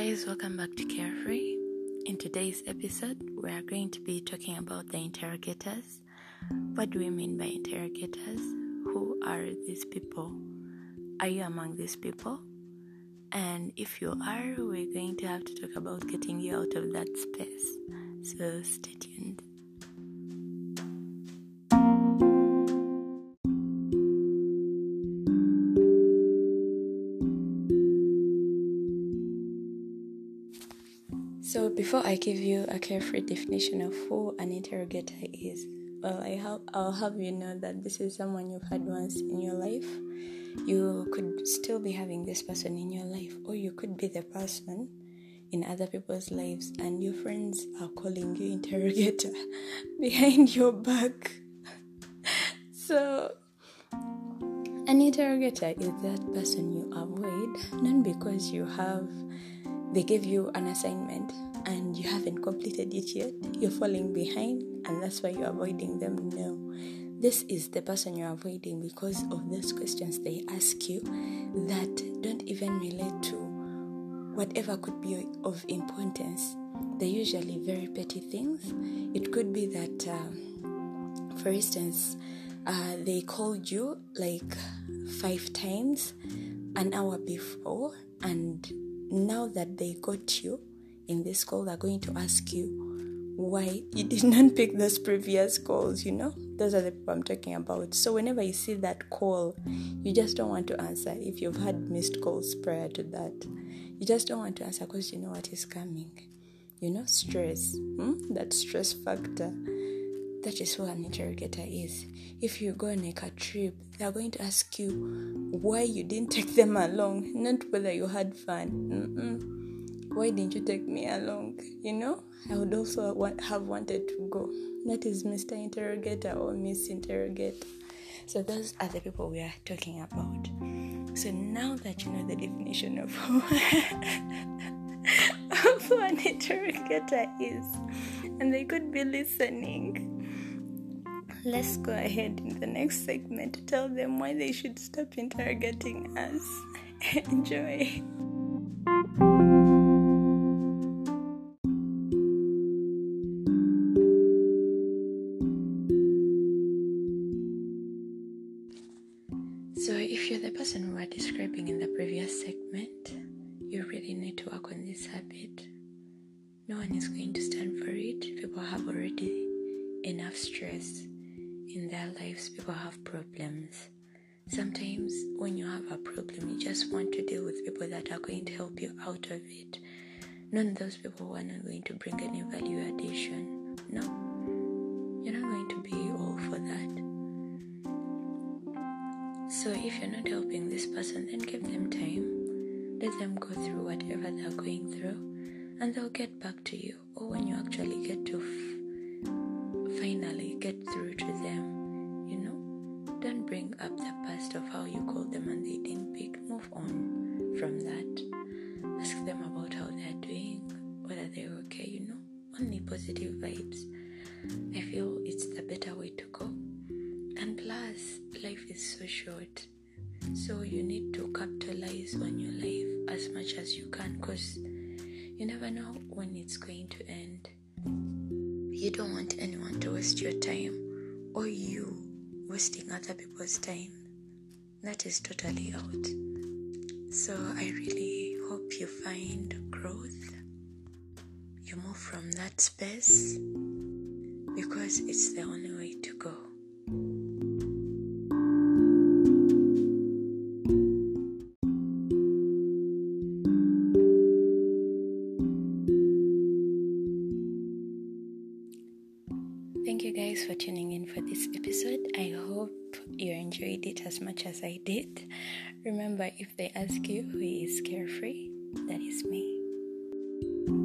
guys, welcome back to Carefree. In today's episode, we are going to be talking about the interrogators. What do we mean by interrogators? Who are these people? Are you among these people? And if you are, we're going to have to talk about getting you out of that space. So stay tuned. So, before I give you a carefree definition of who an interrogator is, well, I have, I'll have you know that this is someone you've had once in your life. You could still be having this person in your life, or you could be the person in other people's lives, and your friends are calling you interrogator behind your back. so, an interrogator is that person you avoid, not because you have they gave you an assignment and you haven't completed it yet, you're falling behind, and that's why you're avoiding them. No, this is the person you're avoiding because of those questions they ask you that don't even relate to whatever could be of importance. They're usually very petty things. It could be that, um, for instance, uh, they called you like five times an hour before and now that they got you in this call, they're going to ask you why you did not pick those previous calls, you know? Those are the people I'm talking about. So whenever you see that call, you just don't want to answer if you've had missed calls prior to that. You just don't want to answer because you know what is coming. You know, stress. Hmm? That stress factor. That is who an interrogator is. If you go on like a trip, they are going to ask you why you didn't take them along, not whether you had fun. Mm-mm. Why didn't you take me along? You know, I would also have wanted to go. That is Mr. Interrogator or Miss Interrogator. So those are the people we are talking about. So now that you know the definition of who, of who an interrogator is, and they could be listening let's go ahead in the next segment to tell them why they should stop interrogating us. Enjoy. So, if you're the person we were describing in the previous segment, you really need to work on this habit. No one is going to stand for it. People have already enough stress in their lives, people have problems. Sometimes, when you have a problem, you just want to deal with people that are going to help you out of it. Not those people who are not going to bring any value addition. No, you're not going to be all for that. So, if you're not helping this person, then give them time. Let them go through whatever they're going through, and they'll get back to you. Or when you actually get to finally get through to them. You know, don't bring up the past of how you called them and they didn't pick. Move on from that. Ask them about how they're doing, whether they're okay, you know. Only positive vibes. I feel it's the better way to go. And plus, life is so short. So you need to capitalize on your life as much as you can because you never know when it's going to end. You don't want anyone to waste your time or you wasting other people's time. That is totally out. So I really hope you find growth. You move from that space because it's the only way to go. Thank you guys for tuning in for this episode. I hope you enjoyed it as much as I did. Remember, if they ask you who is carefree, that is me.